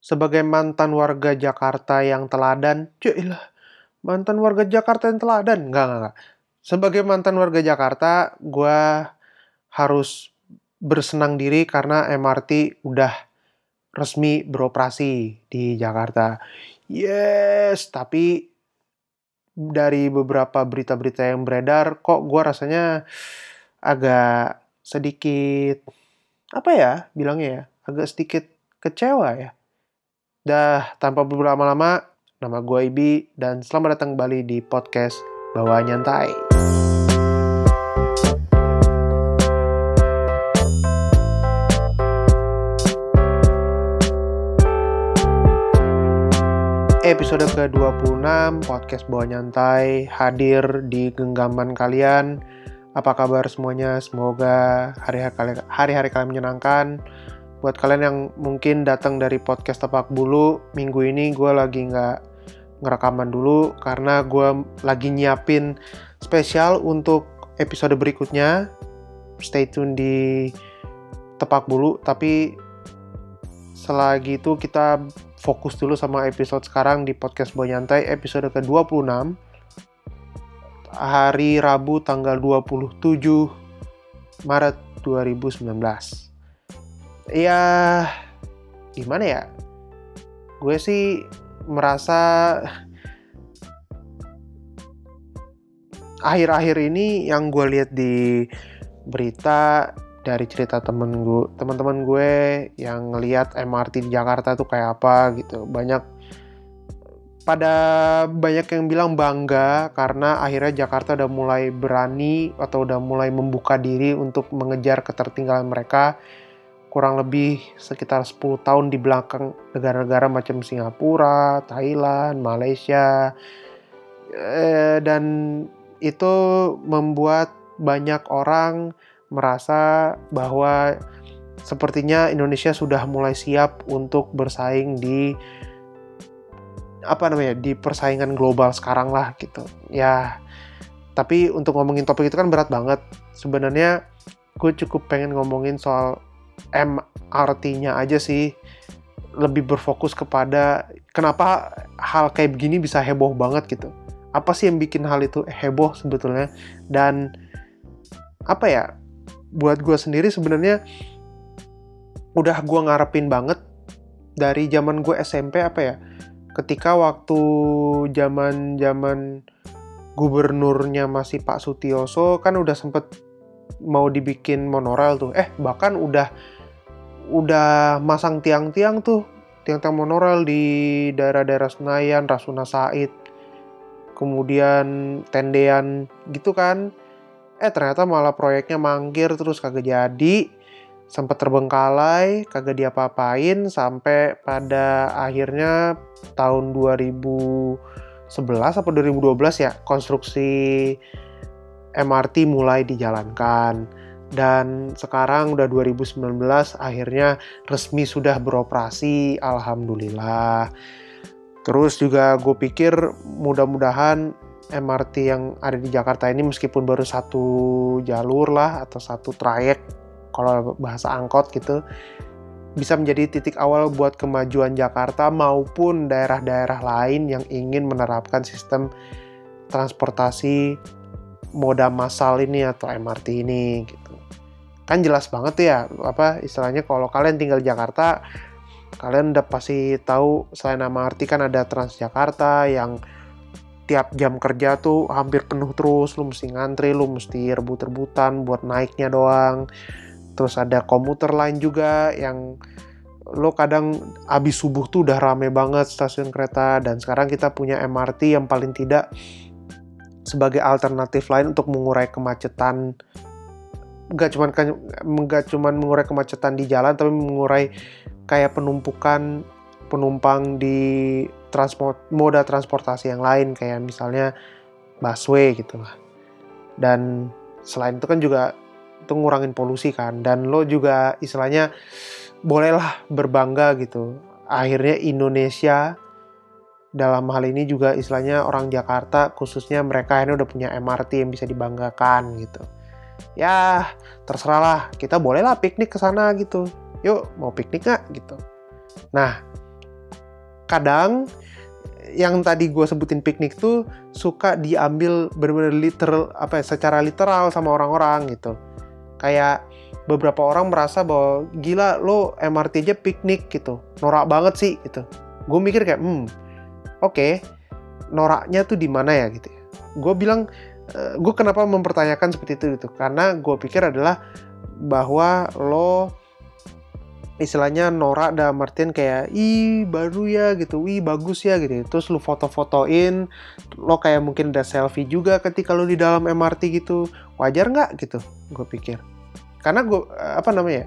sebagai mantan warga Jakarta yang teladan, lah, mantan warga Jakarta yang teladan, enggak, enggak, enggak. Sebagai mantan warga Jakarta, gue harus bersenang diri karena MRT udah resmi beroperasi di Jakarta. Yes, tapi dari beberapa berita-berita yang beredar, kok gue rasanya agak sedikit apa ya bilangnya ya agak sedikit kecewa ya. Dah tanpa berlama-lama, nama gue Ibi dan selamat datang kembali di podcast Bawa Nyantai. Episode ke-26 podcast Bawa Nyantai hadir di genggaman kalian apa kabar semuanya? Semoga hari-hari kalian menyenangkan. Buat kalian yang mungkin datang dari podcast Tepak Bulu, minggu ini gue lagi nggak ngerekaman dulu karena gue lagi nyiapin spesial untuk episode berikutnya. Stay tune di Tepak Bulu, tapi selagi itu kita fokus dulu sama episode sekarang di podcast Boy Nyantai episode ke-26 hari Rabu tanggal 27 Maret 2019. Ya, gimana ya? Gue sih merasa akhir-akhir ini yang gue lihat di berita dari cerita temen gue, teman-teman gue yang ngelihat MRT di Jakarta tuh kayak apa gitu. Banyak pada banyak yang bilang bangga karena akhirnya Jakarta udah mulai berani atau udah mulai membuka diri untuk mengejar ketertinggalan mereka kurang lebih sekitar 10 tahun di belakang negara-negara macam Singapura, Thailand, Malaysia. Eh, dan itu membuat banyak orang merasa bahwa sepertinya Indonesia sudah mulai siap untuk bersaing di apa namanya di persaingan global sekarang lah gitu. Ya tapi untuk ngomongin topik itu kan berat banget. Sebenarnya gue cukup pengen ngomongin soal MRT-nya aja sih lebih berfokus kepada kenapa hal kayak begini bisa heboh banget gitu. Apa sih yang bikin hal itu heboh sebetulnya? Dan apa ya buat gue sendiri sebenarnya udah gue ngarepin banget dari zaman gue SMP apa ya ketika waktu zaman-zaman gubernurnya masih Pak Sutioso kan udah sempet mau dibikin monorail tuh. Eh, bahkan udah udah masang tiang-tiang tuh, tiang-tiang monorail di daerah-daerah Senayan, Rasuna Said. Kemudian tendean gitu kan. Eh, ternyata malah proyeknya mangkir terus kagak jadi sempat terbengkalai, kagak diapa-apain sampai pada akhirnya tahun 2011 atau 2012 ya konstruksi MRT mulai dijalankan. Dan sekarang udah 2019 akhirnya resmi sudah beroperasi alhamdulillah. Terus juga gue pikir mudah-mudahan MRT yang ada di Jakarta ini meskipun baru satu jalur lah atau satu trayek kalau bahasa angkot gitu bisa menjadi titik awal buat kemajuan Jakarta maupun daerah-daerah lain yang ingin menerapkan sistem transportasi moda massal ini atau MRT ini gitu. Kan jelas banget ya apa istilahnya kalau kalian tinggal di Jakarta kalian udah pasti tahu selain MRT kan ada Transjakarta yang tiap jam kerja tuh hampir penuh terus. Lu mesti ngantri lu mesti rebut-rebutan buat naiknya doang. Terus ada komuter lain juga yang lo kadang abis subuh tuh udah rame banget stasiun kereta. Dan sekarang kita punya MRT yang paling tidak sebagai alternatif lain untuk mengurai kemacetan. Gak cuman gak cuman mengurai kemacetan di jalan tapi mengurai kayak penumpukan penumpang di transport moda transportasi yang lain kayak misalnya busway gitu lah. Dan selain itu kan juga itu ngurangin polusi kan. Dan lo juga istilahnya bolehlah berbangga gitu. Akhirnya Indonesia dalam hal ini juga istilahnya orang Jakarta khususnya mereka ini udah punya MRT yang bisa dibanggakan gitu. Ya terserah lah kita bolehlah piknik ke sana gitu. Yuk mau piknik nggak? Gitu. Nah kadang yang tadi gue sebutin piknik tuh suka diambil bener-bener literal apa ya secara literal sama orang-orang gitu. Kayak beberapa orang merasa bahwa gila lo MRT aja piknik gitu. Norak banget sih gitu. Gue mikir kayak hmm oke okay, noraknya tuh di mana ya gitu ya gue bilang uh, gue kenapa mempertanyakan seperti itu gitu karena gue pikir adalah bahwa lo istilahnya norak dalam artian kayak ih baru ya gitu, ih bagus ya gitu. Terus lu foto-fotoin, lo kayak mungkin ada selfie juga ketika lu di dalam MRT gitu. Wajar nggak gitu? Gue pikir. Karena gue apa namanya?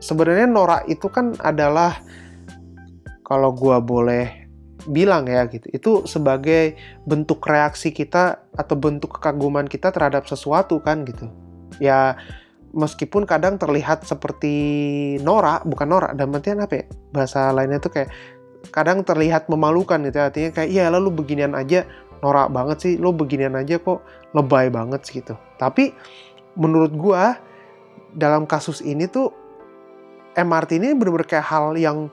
Sebenarnya norak itu kan adalah kalau gue boleh bilang ya gitu, itu sebagai bentuk reaksi kita atau bentuk kekaguman kita terhadap sesuatu kan gitu. Ya meskipun kadang terlihat seperti norak, bukan norak, dan artian apa ya? Bahasa lainnya tuh kayak kadang terlihat memalukan gitu ya. Artinya kayak iya lalu beginian aja norak banget sih, lo beginian aja kok lebay banget sih gitu. Tapi menurut gua dalam kasus ini tuh MRT ini bener-bener kayak hal yang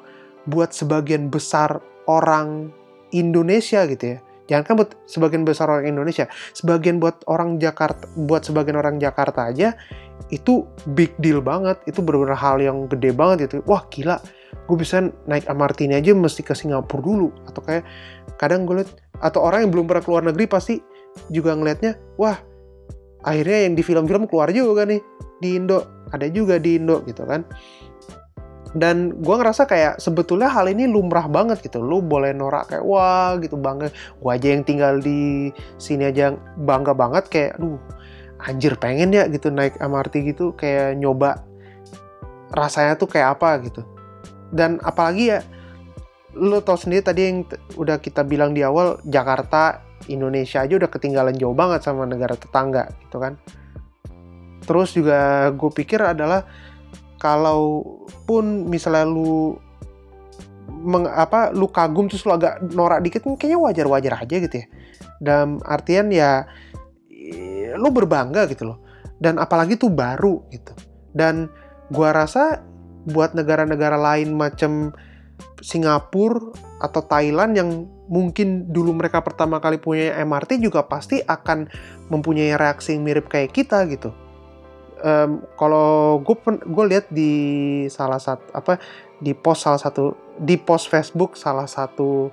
buat sebagian besar orang Indonesia gitu ya. Jangan kan buat sebagian besar orang Indonesia, sebagian buat orang Jakarta, buat sebagian orang Jakarta aja itu big deal banget, itu benar-benar hal yang gede banget itu. Wah gila, gue bisa naik MRT ini aja mesti ke Singapura dulu, atau kayak kadang gue liat atau orang yang belum pernah keluar negeri pasti juga ngelihatnya, wah akhirnya yang di film-film keluar juga nih. Di Indo, ada juga di Indo gitu kan dan gue ngerasa kayak sebetulnya hal ini lumrah banget gitu. Lu boleh norak kayak wah gitu bangga. Gue aja yang tinggal di sini aja bangga banget kayak aduh anjir pengen ya gitu naik MRT gitu kayak nyoba rasanya tuh kayak apa gitu. Dan apalagi ya lu tau sendiri tadi yang udah kita bilang di awal Jakarta Indonesia aja udah ketinggalan jauh banget sama negara tetangga gitu kan. Terus juga gue pikir adalah kalau pun misalnya lu meng, apa lu kagum terus lu agak norak dikit kayaknya wajar-wajar aja gitu ya. Dalam artian ya lu berbangga gitu loh. Dan apalagi tuh baru gitu. Dan gua rasa buat negara-negara lain macam Singapura atau Thailand yang mungkin dulu mereka pertama kali punya MRT juga pasti akan mempunyai reaksi yang mirip kayak kita gitu um, kalau gue gue lihat di salah satu apa di post salah satu di post Facebook salah satu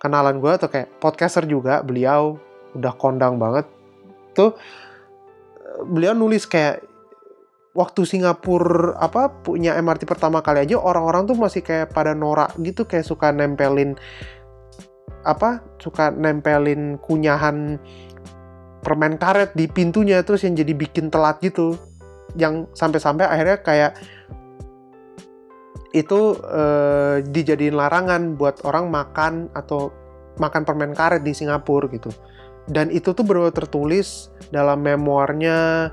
kenalan gue atau kayak podcaster juga beliau udah kondang banget. Tuh beliau nulis kayak waktu Singapura apa punya MRT pertama kali aja orang-orang tuh masih kayak pada norak gitu kayak suka nempelin apa suka nempelin kunyahan permen karet di pintunya terus yang jadi bikin telat gitu yang sampai-sampai akhirnya kayak itu eh, dijadiin larangan buat orang makan atau makan permen karet di Singapura gitu. Dan itu tuh baru tertulis dalam memoirnya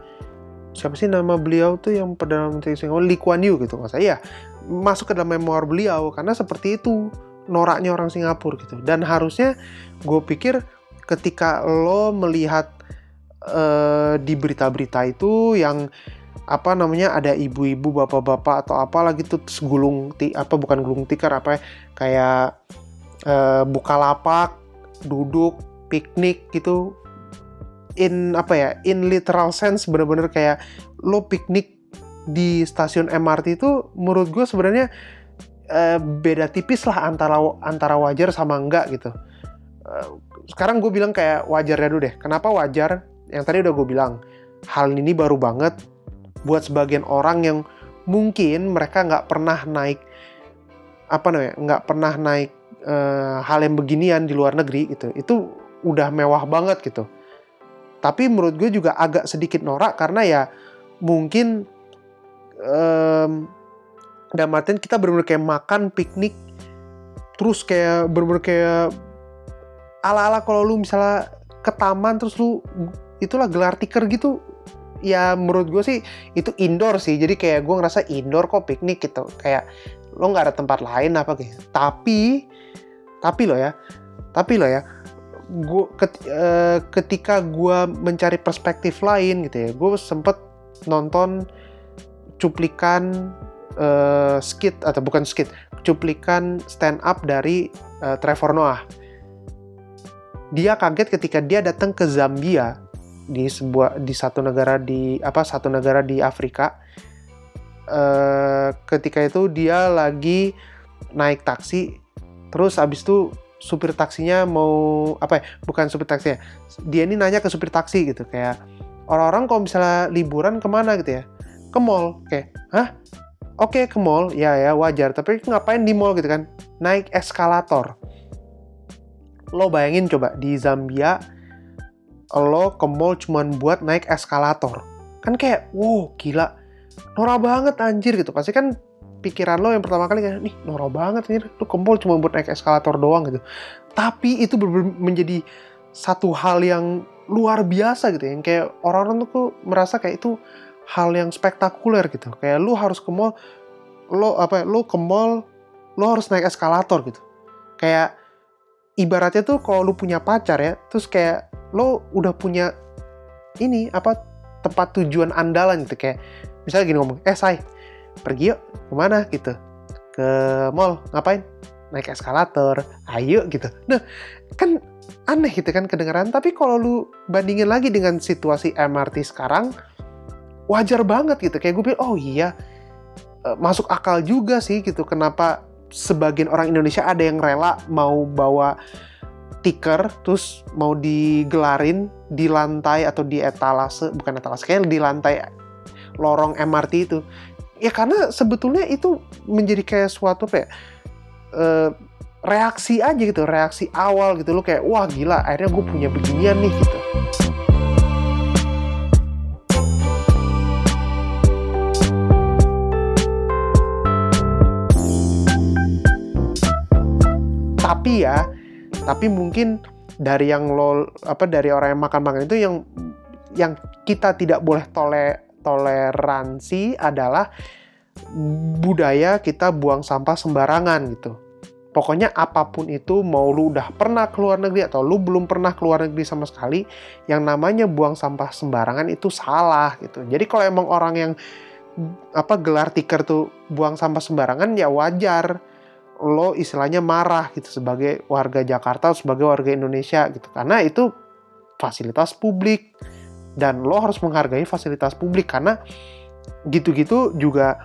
siapa sih nama beliau tuh yang perdana menteri Singapura Lee Kuan Yew gitu nggak saya masuk ke dalam memoir beliau karena seperti itu noraknya orang Singapura gitu dan harusnya gue pikir ketika lo melihat uh, di berita-berita itu yang apa namanya ada ibu-ibu bapak-bapak atau apa lagi tuh terus gulung ti apa bukan gulung tikar apa ya, kayak uh, buka lapak duduk piknik gitu. In apa ya in literal sense bener-bener kayak lo piknik di stasiun MRT itu menurut gue sebenarnya uh, beda tipis lah antara antara wajar sama enggak gitu. Uh, sekarang gue bilang kayak wajarnya dulu deh. Kenapa wajar? Yang tadi udah gue bilang hal ini baru banget buat sebagian orang yang mungkin mereka nggak pernah naik apa namanya nggak pernah naik uh, hal yang beginian di luar negeri gitu. Itu udah mewah banget gitu. Tapi menurut gue juga agak sedikit norak karena ya mungkin um, dan Martin kita bener-bener kayak makan piknik terus kayak bener-bener kayak ala-ala kalau lu misalnya ke taman terus lu itulah gelar tiker gitu ya menurut gue sih itu indoor sih. Jadi kayak gue ngerasa indoor kok piknik gitu. Kayak lo nggak ada tempat lain apa gitu. Tapi tapi lo ya tapi lo ya gue ket, uh, ketika gue mencari perspektif lain gitu ya gue sempet nonton cuplikan uh, skit atau bukan skit, cuplikan stand up dari uh, Trevor Noah. Dia kaget ketika dia datang ke Zambia di sebuah di satu negara di apa satu negara di Afrika. Uh, ketika itu dia lagi naik taksi, terus abis itu supir taksinya mau apa ya? Bukan supir taksinya, dia ini nanya ke supir taksi gitu kayak orang-orang kalau misalnya liburan ke mana gitu ya? Ke mall, kayak, hah? Oke okay, ke mall, ya ya wajar. Tapi ngapain di mall gitu kan? Naik eskalator. Lo bayangin coba di Zambia, lo ke mall cuman buat naik eskalator. Kan kayak, wow gila, norak banget anjir gitu. Pasti kan pikiran lo yang pertama kali kayak, nih norak banget anjir, lo ke mall cuma buat naik eskalator doang gitu. Tapi itu menjadi satu hal yang luar biasa gitu ya. Yang kayak orang-orang tuh merasa kayak itu hal yang spektakuler gitu. Kayak lu harus ke mall, lo apa? Ya, lu ke mall, lo harus naik eskalator gitu. Kayak ibaratnya tuh kalau lu punya pacar ya, terus kayak lo udah punya ini apa tempat tujuan andalan gitu. Kayak misalnya gini ngomong, eh say pergi yuk ke mana? Gitu. Ke mall ngapain? Naik eskalator. Ayo gitu. Nah kan aneh gitu kan kedengaran tapi kalau lu bandingin lagi dengan situasi MRT sekarang wajar banget gitu. Kayak gue bilang oh iya eh, masuk akal juga sih gitu kenapa sebagian orang Indonesia ada yang rela mau bawa tiker terus mau digelarin di lantai atau di etalase bukan etalase kayak di lantai lorong MRT itu. Ya karena sebetulnya itu menjadi kayak suatu apa ya, uh, reaksi aja gitu reaksi awal gitu. Lo kayak wah gila akhirnya gue punya beginian nih gitu. Tapi ya tapi mungkin dari yang lo apa dari orang yang makan-makan itu yang yang kita tidak boleh tole, toleransi adalah budaya kita buang sampah sembarangan gitu. Pokoknya apa pun itu mau lu udah pernah keluar negeri atau lu belum pernah keluar negeri sama sekali, yang namanya buang sampah sembarangan itu salah gitu. Jadi kalau emang orang yang apa gelar tiker tuh buang sampah sembarangan ya wajar lo istilahnya marah gitu sebagai warga Jakarta sebagai warga Indonesia gitu. Karena itu fasilitas publik. Dan lo harus menghargai fasilitas publik karena gitu-gitu juga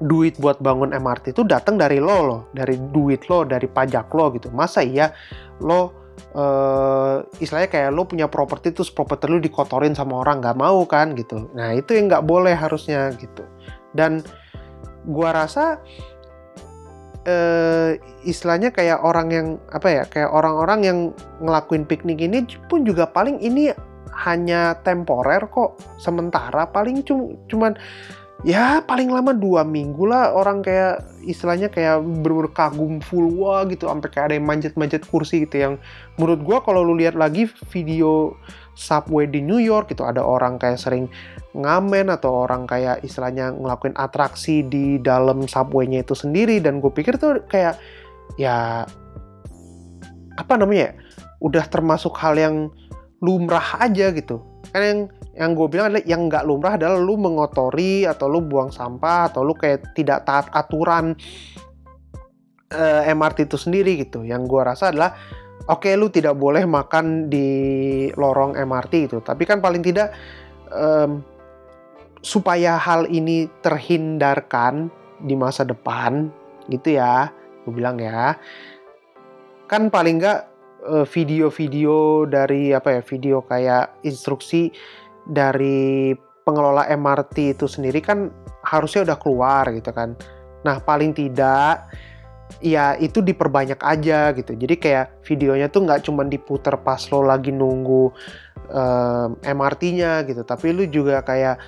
duit buat bangun MRT itu datang dari lo lo dari duit lo dari pajak lo gitu. Masa iya lo uh, istilahnya kayak lo punya properti terus properti lo dikotorin sama orang nggak mau kan gitu. Nah itu yang nggak boleh harusnya gitu. Dan gua rasa uh, istilahnya kayak orang yang apa ya kayak orang-orang yang ngelakuin piknik ini pun juga paling ini hanya temporer kok sementara paling cum cuman ya paling lama dua minggu lah orang kayak istilahnya kayak bener kagum full wah gitu. Sampai kayak ada yang manjat-manjat kursi gitu. Yang menurut gua kalau lu lihat lagi video subway di New York gitu ada orang kayak sering ngamen atau orang kayak istilahnya ngelakuin atraksi di dalam subway-nya itu sendiri. Dan gue pikir tuh kayak ya apa namanya ya udah termasuk hal yang lumrah aja gitu. Kan yang yang gue bilang adalah yang nggak lumrah adalah lu mengotori atau lu buang sampah atau lu kayak tidak taat aturan uh, eh, MRT itu sendiri gitu. Yang gue rasa adalah oke okay, lu tidak boleh makan di lorong MRT itu tapi kan paling tidak um, supaya hal ini terhindarkan di masa depan gitu ya gue bilang ya. Kan paling nggak video-video dari apa ya video kayak instruksi dari pengelola MRT itu sendiri kan harusnya udah keluar gitu kan. Nah paling tidak ya itu diperbanyak aja gitu. Jadi kayak videonya tuh nggak cuma diputer pas lo lagi nunggu um, MRT-nya gitu. Tapi lu juga kayak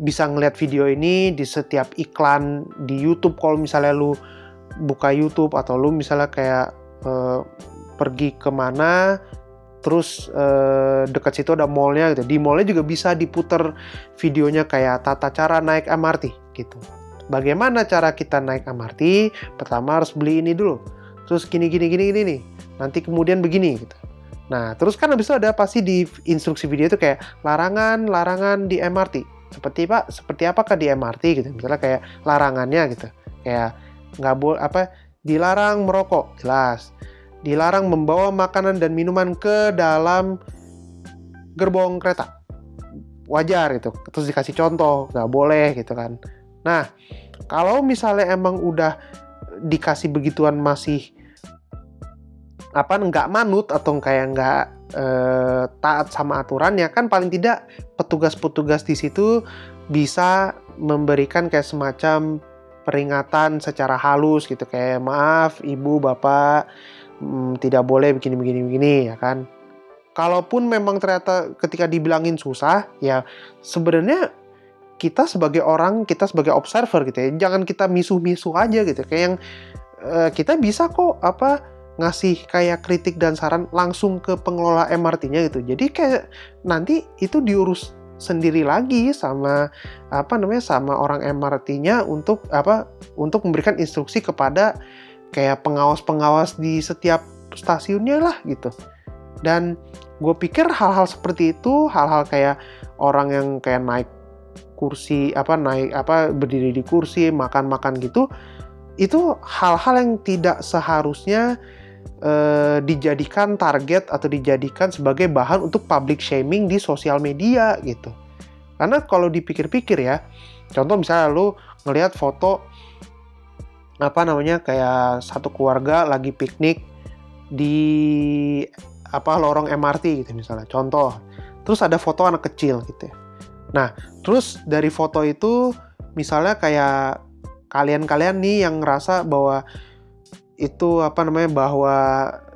bisa ngeliat video ini di setiap iklan di YouTube. Kalau misalnya lu buka YouTube atau lu misalnya kayak uh, pergi ke mana terus uh, dekat situ ada mallnya gitu. Di mallnya juga bisa diputer videonya kayak tata cara naik MRT gitu. Bagaimana cara kita naik MRT pertama harus beli ini dulu. Terus gini gini gini gini nih. Nanti kemudian begini gitu. Nah terus kan habis itu ada pasti di instruksi video itu kayak larangan larangan di MRT seperti pak seperti apakah di MRT gitu? Misalnya kayak larangannya gitu. Kayak nggak boleh apa dilarang merokok jelas dilarang membawa makanan dan minuman ke dalam gerbong kereta. Wajar itu. Terus dikasih contoh nggak boleh gitu kan. Nah kalau misalnya emang udah dikasih begituan masih apa nggak manut atau kayak nggak eh, taat sama aturannya kan paling tidak petugas-petugas di situ bisa memberikan kayak semacam peringatan secara halus gitu. Kayak maaf ibu bapak hmm, tidak boleh begini begini begini ya kan kalaupun memang ternyata ketika dibilangin susah ya sebenarnya kita sebagai orang kita sebagai observer gitu ya jangan kita misuh-misuh aja gitu kayak yang uh, kita bisa kok apa ngasih kayak kritik dan saran langsung ke pengelola MRT-nya gitu. Jadi kayak nanti itu diurus sendiri lagi sama apa namanya sama orang MRT-nya untuk apa untuk memberikan instruksi kepada kayak pengawas-pengawas di setiap stasiunnya lah gitu. Dan gue pikir hal-hal seperti itu, hal-hal kayak orang yang kayak naik kursi apa naik apa berdiri di kursi makan-makan gitu itu hal-hal yang tidak seharusnya eh, dijadikan target atau dijadikan sebagai bahan untuk public shaming di sosial media gitu. Karena kalau dipikir-pikir ya, contoh misalnya lu ngelihat foto apa namanya kayak satu keluarga lagi piknik di apa lorong MRT gitu misalnya. Contoh. Terus ada foto anak kecil gitu ya. Nah, terus dari foto itu misalnya kayak kalian-kalian nih yang ngerasa bahwa itu apa namanya bahwa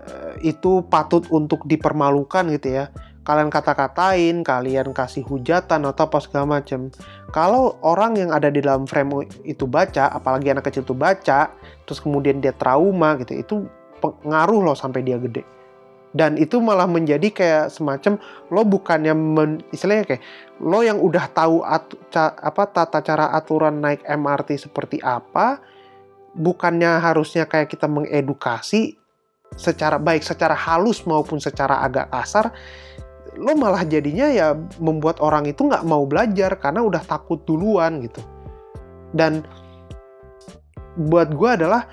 eh, itu patut untuk dipermalukan gitu ya kalian kata-katain, kalian kasih hujatan atau apa segala macam. Kalau orang yang ada di dalam frame itu baca, apalagi anak kecil itu baca, terus kemudian dia trauma gitu, itu pengaruh loh sampai dia gede. Dan itu malah menjadi kayak semacam lo bukannya men, istilahnya kayak lo yang udah tahu at, ca, apa tata cara aturan naik MRT seperti apa, bukannya harusnya kayak kita mengedukasi secara baik secara halus maupun secara agak kasar lo malah jadinya ya membuat orang itu nggak mau belajar karena udah takut duluan gitu. Dan buat gue adalah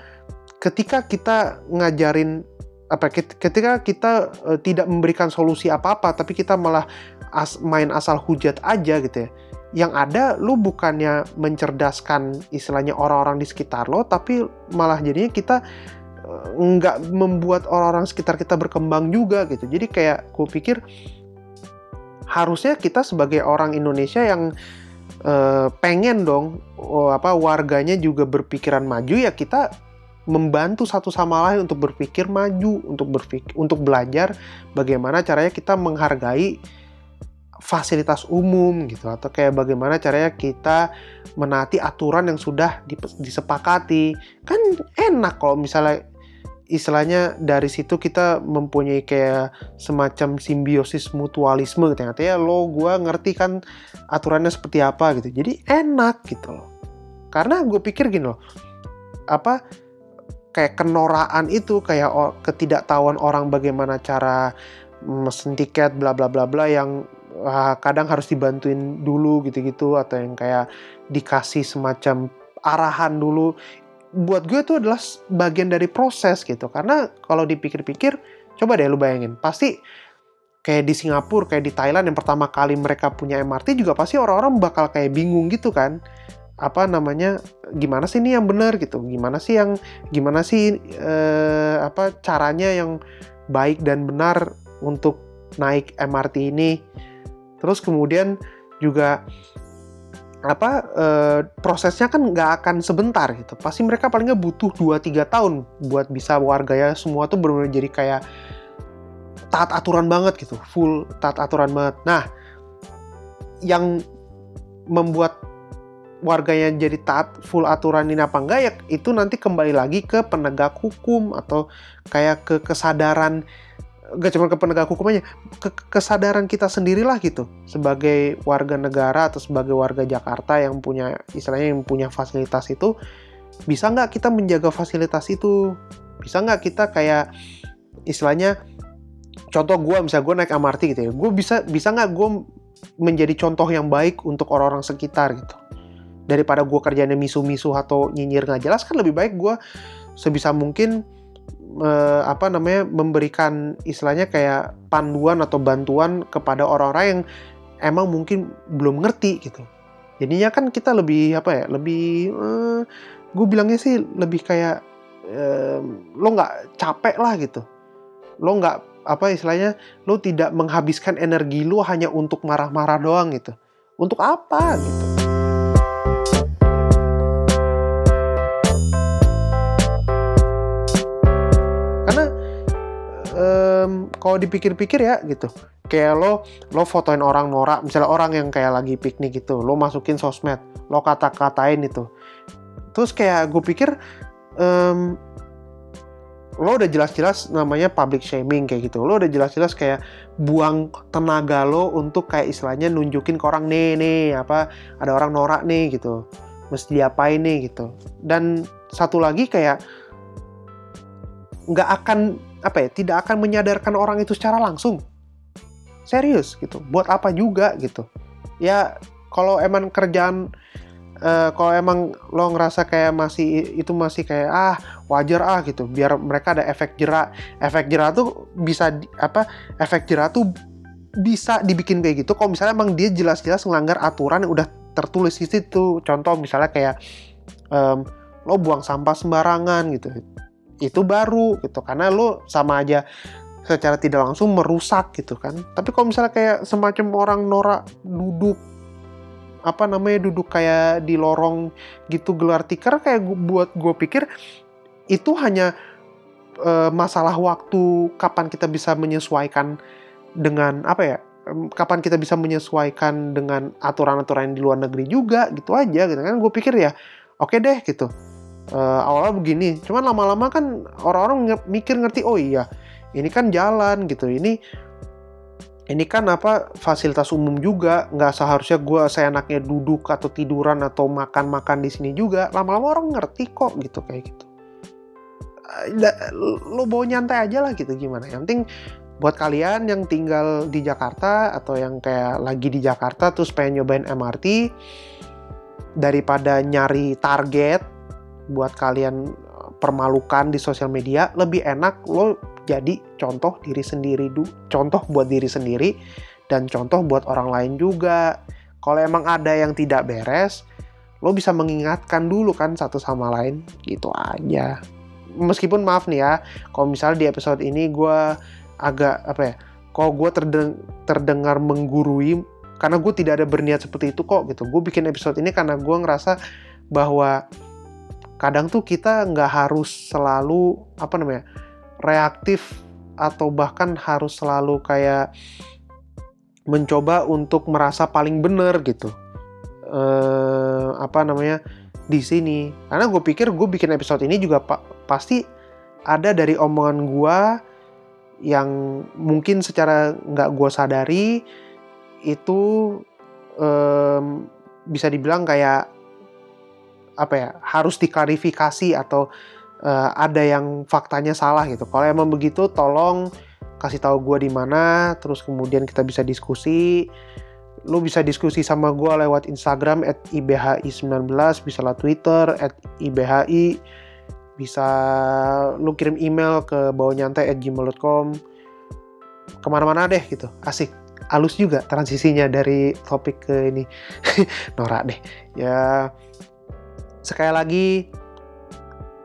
ketika kita ngajarin apa ketika kita uh, tidak memberikan solusi apa-apa tapi kita malah as, main asal hujat aja gitu ya yang ada lu bukannya mencerdaskan istilahnya orang-orang di sekitar lo tapi malah jadinya kita eh, nggak membuat orang-orang sekitar kita berkembang juga gitu. Jadi kayak gue pikir harusnya kita sebagai orang Indonesia yang uh, pengen dong oh, apa warganya juga berpikiran maju ya kita membantu satu sama lain untuk berpikir maju untuk berpikir untuk belajar bagaimana caranya kita menghargai fasilitas umum gitu atau kayak bagaimana caranya kita menaati aturan yang sudah disepakati. Kan enak kalau misalnya istilahnya dari situ kita mempunyai kayak semacam simbiosis mutualisme gitu ya lo gue ngerti kan aturannya seperti apa gitu. Jadi enak gitu loh. Karena gue pikir gini loh apa kayak kenoraan itu kayak ketidaktahuan orang bagaimana cara mesen tiket bla bla bla bla yang uh, kadang harus dibantuin dulu gitu-gitu atau yang kayak dikasih semacam arahan dulu buat gue itu adalah bagian dari proses gitu. Karena kalau dipikir-pikir coba deh lu bayangin. Pasti kayak di Singapura kayak di Thailand yang pertama kali mereka punya MRT juga pasti orang-orang bakal kayak bingung gitu kan. Apa namanya gimana sih ini yang benar gitu? Gimana sih yang gimana sih eh, apa caranya yang baik dan benar untuk naik MRT ini? Terus kemudian juga apa e, prosesnya kan nggak akan sebentar gitu. Pasti mereka paling nggak butuh 2-3 tahun buat bisa warganya semua tuh benar-benar jadi kayak taat aturan banget gitu full taat aturan banget. Nah yang membuat warganya jadi taat full aturan ini apa enggak ya itu nanti kembali lagi ke penegak hukum atau kayak ke kesadaran gak cuma ke penegak hukum aja, ke kesadaran kita sendirilah gitu. Sebagai warga negara atau sebagai warga Jakarta yang punya istilahnya yang punya fasilitas itu bisa nggak kita menjaga fasilitas itu? Bisa nggak kita kayak istilahnya contoh gue misalnya gue naik MRT gitu ya gue bisa bisa nggak gue menjadi contoh yang baik untuk orang-orang sekitar gitu? Daripada gue kerjanya misu-misu atau nyinyir nggak jelas kan lebih baik gue sebisa mungkin uh, apa namanya memberikan istilahnya kayak panduan atau bantuan kepada orang-orang yang emang mungkin belum ngerti gitu. Jadinya kan kita lebih apa ya lebih eh, gue bilangnya sih lebih kayak uh, lo nggak capek lah gitu. Lo nggak apa istilahnya lo tidak menghabiskan energi lo hanya untuk marah-marah doang gitu. Untuk apa gitu kalau dipikir-pikir ya gitu. Kayak lo lo fotoin orang norak misalnya orang yang kayak lagi piknik gitu lo masukin sosmed lo kata-katain itu. Terus kayak gue pikir um, lo udah jelas-jelas namanya public shaming kayak gitu. Lo udah jelas-jelas kayak buang tenaga lo untuk kayak istilahnya nunjukin ke orang nih nih apa ada orang norak nih gitu. Mesti diapain nih gitu. Dan satu lagi kayak nggak akan apa ya tidak akan menyadarkan orang itu secara langsung. Serius gitu. Buat apa juga gitu. Ya kalau emang kerjaan uh, kalau emang lo ngerasa kayak masih itu masih kayak ah wajar ah gitu. Biar mereka ada efek jerak efek jerak tuh bisa di, apa efek jerak tuh bisa dibikin kayak gitu. Kalau misalnya emang dia jelas-jelas melanggar aturan yang udah tertulis di situ. Contoh misalnya kayak um, lo buang sampah sembarangan gitu itu baru gitu. Karena lo sama aja secara tidak langsung merusak gitu kan. Tapi kalau misalnya kayak semacam orang norak duduk apa namanya duduk kayak di lorong gitu gelar tikar kayak gua, buat gue pikir itu hanya e, masalah waktu kapan kita bisa menyesuaikan dengan apa ya kapan kita bisa menyesuaikan dengan aturan-aturan di luar negeri juga gitu aja gitu kan. Gue pikir ya oke okay deh gitu e, awalnya begini cuman lama-lama kan orang-orang mikir ngerti oh iya ini kan jalan gitu. Ini ini kan apa fasilitas umum juga nggak seharusnya gue seenaknya duduk atau tiduran atau makan-makan di sini juga. Lama-lama orang ngerti kok gitu kayak gitu. Lo bawa nyantai aja lah gitu gimana. Yang penting buat kalian yang tinggal di Jakarta atau yang kayak lagi di Jakarta terus pengen nyobain MRT daripada nyari target buat kalian permalukan di sosial media lebih enak lo jadi contoh diri sendiri du contoh buat diri sendiri dan contoh buat orang lain juga. Kalau emang ada yang tidak beres lo bisa mengingatkan dulu kan satu sama lain gitu aja. Meskipun maaf nih ya kalau misalnya di episode ini gue agak apa ya kalau gue terdeng terdengar menggurui karena gue tidak ada berniat seperti itu kok gitu. Gue bikin episode ini karena gue ngerasa bahwa kadang tuh kita nggak harus selalu apa namanya reaktif atau bahkan harus selalu kayak mencoba untuk merasa paling benar gitu. Eh, apa namanya di sini. Karena gue pikir gue bikin episode ini juga pa pasti ada dari omongan gue yang mungkin secara nggak gue sadari itu um, bisa dibilang kayak apa ya harus diklarifikasi atau uh, ada yang faktanya salah gitu. Kalau emang begitu, tolong kasih tahu gue di mana, terus kemudian kita bisa diskusi. Lu bisa diskusi sama gue lewat Instagram at IBHI19, bisa lewat Twitter at IBHI, bisa lu kirim email ke gmail.com, ke mana-mana deh gitu, asik. Halus juga transisinya dari topik ke ini, norak deh. Ya, sekali lagi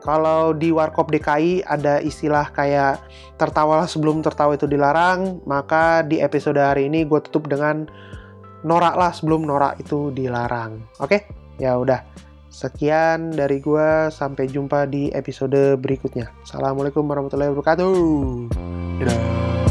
kalau di Warkop DKI ada istilah kayak tertawalah sebelum tertawa itu dilarang, maka di episode hari ini gue tutup dengan norak lah sebelum norak itu dilarang. Oke? Ya udah. Sekian dari gue, sampai jumpa di episode berikutnya. Assalamualaikum warahmatullahi wabarakatuh. Dadah.